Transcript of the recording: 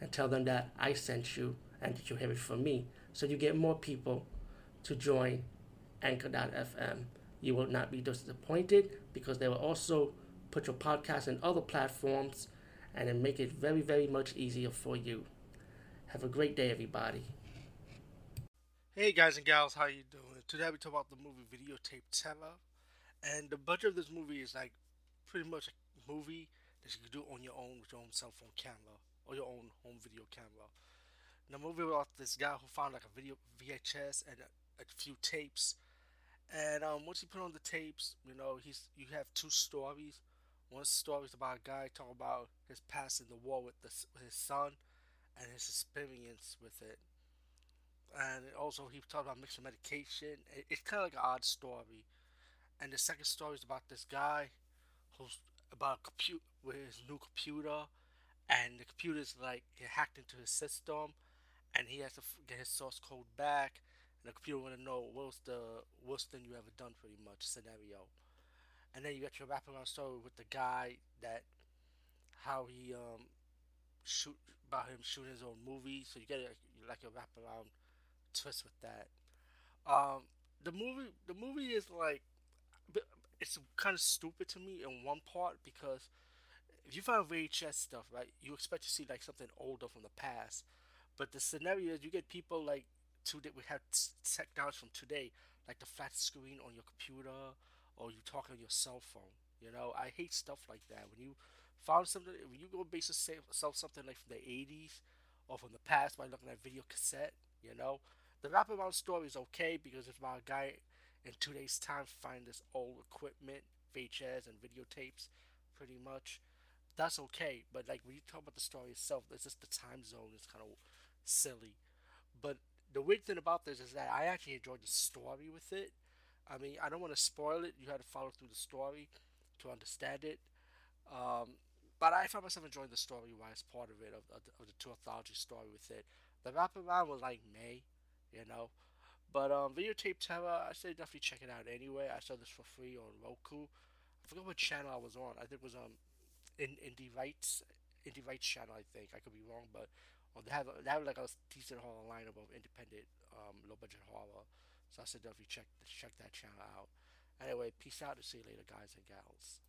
and tell them that I sent you and that you have it from me. So you get more people to join Anchor.fm. You will not be disappointed because they will also put your podcast in other platforms and then make it very, very much easier for you. Have a great day, everybody. Hey guys and gals, how you doing? Today we talk about the movie Videotape Terror, and the budget of this movie is like pretty much a movie that you can do on your own with your own cell phone camera or your own home video camera. The movie about this guy who found like a video VHS and a, a few tapes, and um, once you put on the tapes, you know he's you have two stories. One story is about a guy talking about his past in the war with, the, with his son and his experience with it and also he talked about mixing medication. It's kind of like an odd story. And the second story is about this guy who's about a computer with his new computer, and the computer's like hacked into his system, and he has to get his source code back. And the computer want to know what was the worst thing you ever done, pretty much scenario. And then you got your wraparound story with the guy that how he um shoot about him shooting his own movie. So you get it like a wraparound twist with that. Um, the movie, the movie is like, it's kind of stupid to me in one part because if you find VHS stuff, right, you expect to see like something older from the past, but the scenario is you get people like today we have technology from today, like the flat screen on your computer or you talk on your cell phone. You know, I hate stuff like that. When you found something, when you go basically sell something like from the 80s or from the past by looking at video cassette, you know, the wraparound story is okay because if my guy in two days' time find this old equipment, VHS and videotapes, pretty much. That's okay, but like when you talk about the story itself, it's just the time zone is kind of silly. But the weird thing about this is that I actually enjoyed the story with it. I mean, I don't want to spoil it. You had to follow through the story to understand it. Um, but I found myself enjoying the story wise part of it, of, of, the, of the two anthology story with it. The wraparound was like May you know. But um, Videotape Terror, I say definitely check it out anyway. I saw this for free on Roku. I forgot what channel I was on. I think it was um, in Indie Rights, Indie Rights channel. I think I could be wrong, but well, they have they have like a decent horror lineup of independent, um, low budget horror. So I said definitely check check that channel out. Anyway, peace out and see you later, guys and gals.